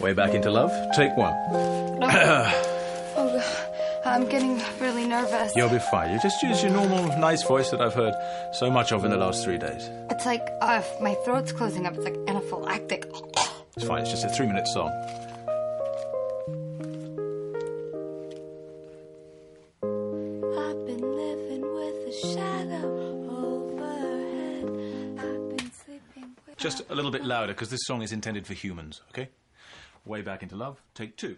Way back into love. Take one. Oh, I'm getting really nervous. You'll be fine. You just use your normal, nice voice that I've heard so much of in the last three days. It's like uh, my throat's closing up. It's like anaphylactic. It's fine. It's just a three-minute song. I've been living with a shadow overhead. I've been sleeping with. Just a little bit louder because this song is intended for humans. Okay. Way Back into Love, take two.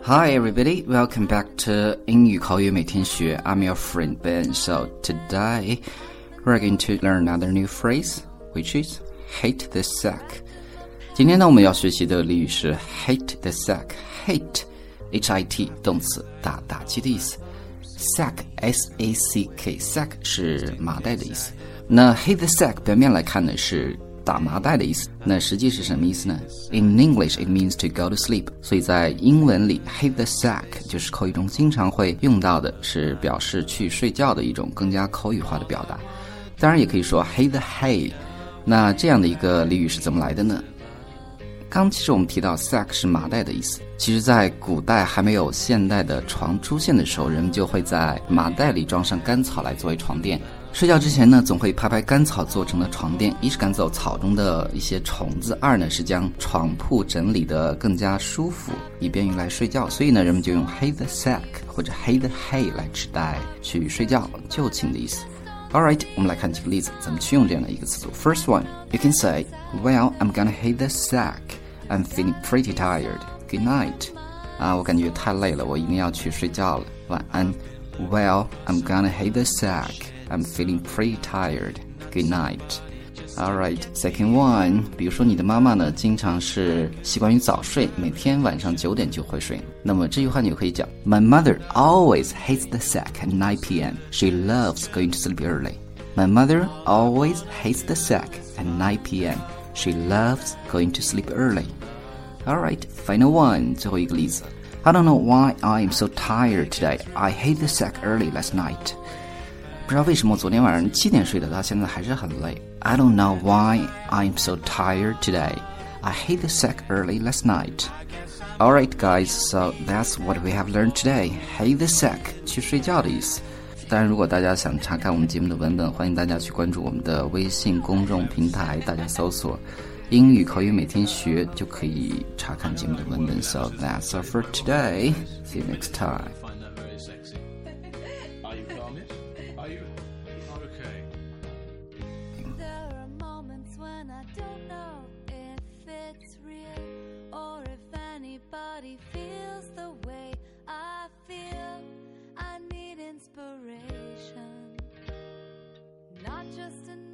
Hi everybody, welcome back to 英语口语每天学. I'm your friend Ben. So today we're going to learn another new phrase, which is hit the sack. 今天呢，我们要学习的俚语是 hit the sack。hate，H-I-T 动词，打打击的意思。sack，S-A-C-K，sack 是麻袋的意思。那 hate the sack 表面来看呢是打麻袋的意思，那实际是什么意思呢？In English, it means to go to sleep。所以在英文里，hit the sack 就是口语中经常会用到的，是表示去睡觉的一种更加口语化的表达。当然，也可以说 hit the hay。那这样的一个俚语是怎么来的呢？刚其实我们提到 sack 是麻袋的意思，其实，在古代还没有现代的床出现的时候，人们就会在麻袋里装上干草来作为床垫。睡觉之前呢，总会拍拍干草做成的床垫，一是赶走草中的一些虫子，二呢是将床铺整理得更加舒服，以便于来睡觉。所以呢，人们就用 hay the sack 或者 hay the hay 来指代去睡觉、就寝的意思。All right，我们来看几个例子，怎么去用这样的一个词组。First one，you can say, "Well, I'm gonna hay the sack. I'm feeling pretty tired. Good night." 啊，我感觉太累了，我一定要去睡觉了。晚安。Well, I'm gonna hay the sack. I'm feeling pretty tired. Good night. Alright, second one。比如说你的妈妈呢，经常是习惯于早睡，每天晚上九点就会睡。那么这句话你可以讲：My mother always hits the sack at 9 p.m. She loves going to sleep early. My mother always hits the sack at 9 p.m. She loves going to sleep early. Alright, final one，最后一个例子。I don't know why I am so tired today. I hit the sack early last night. 不知道为什么昨天晚上七点睡的，到现在还是很累。I don't know why I'm so tired today. I hate the sack early last night. Alright, guys, so that's what we have learned today. Hate the sack，去睡觉的意思。当然，如果大家想查看我们节目的文本，欢迎大家去关注我们的微信公众平台，大家搜索“英语口语每天学”就可以查看节目的文本。So that's all for today. See you next time. When I don't know if it's real or if anybody feels the way I feel. I need inspiration, not just negotiation.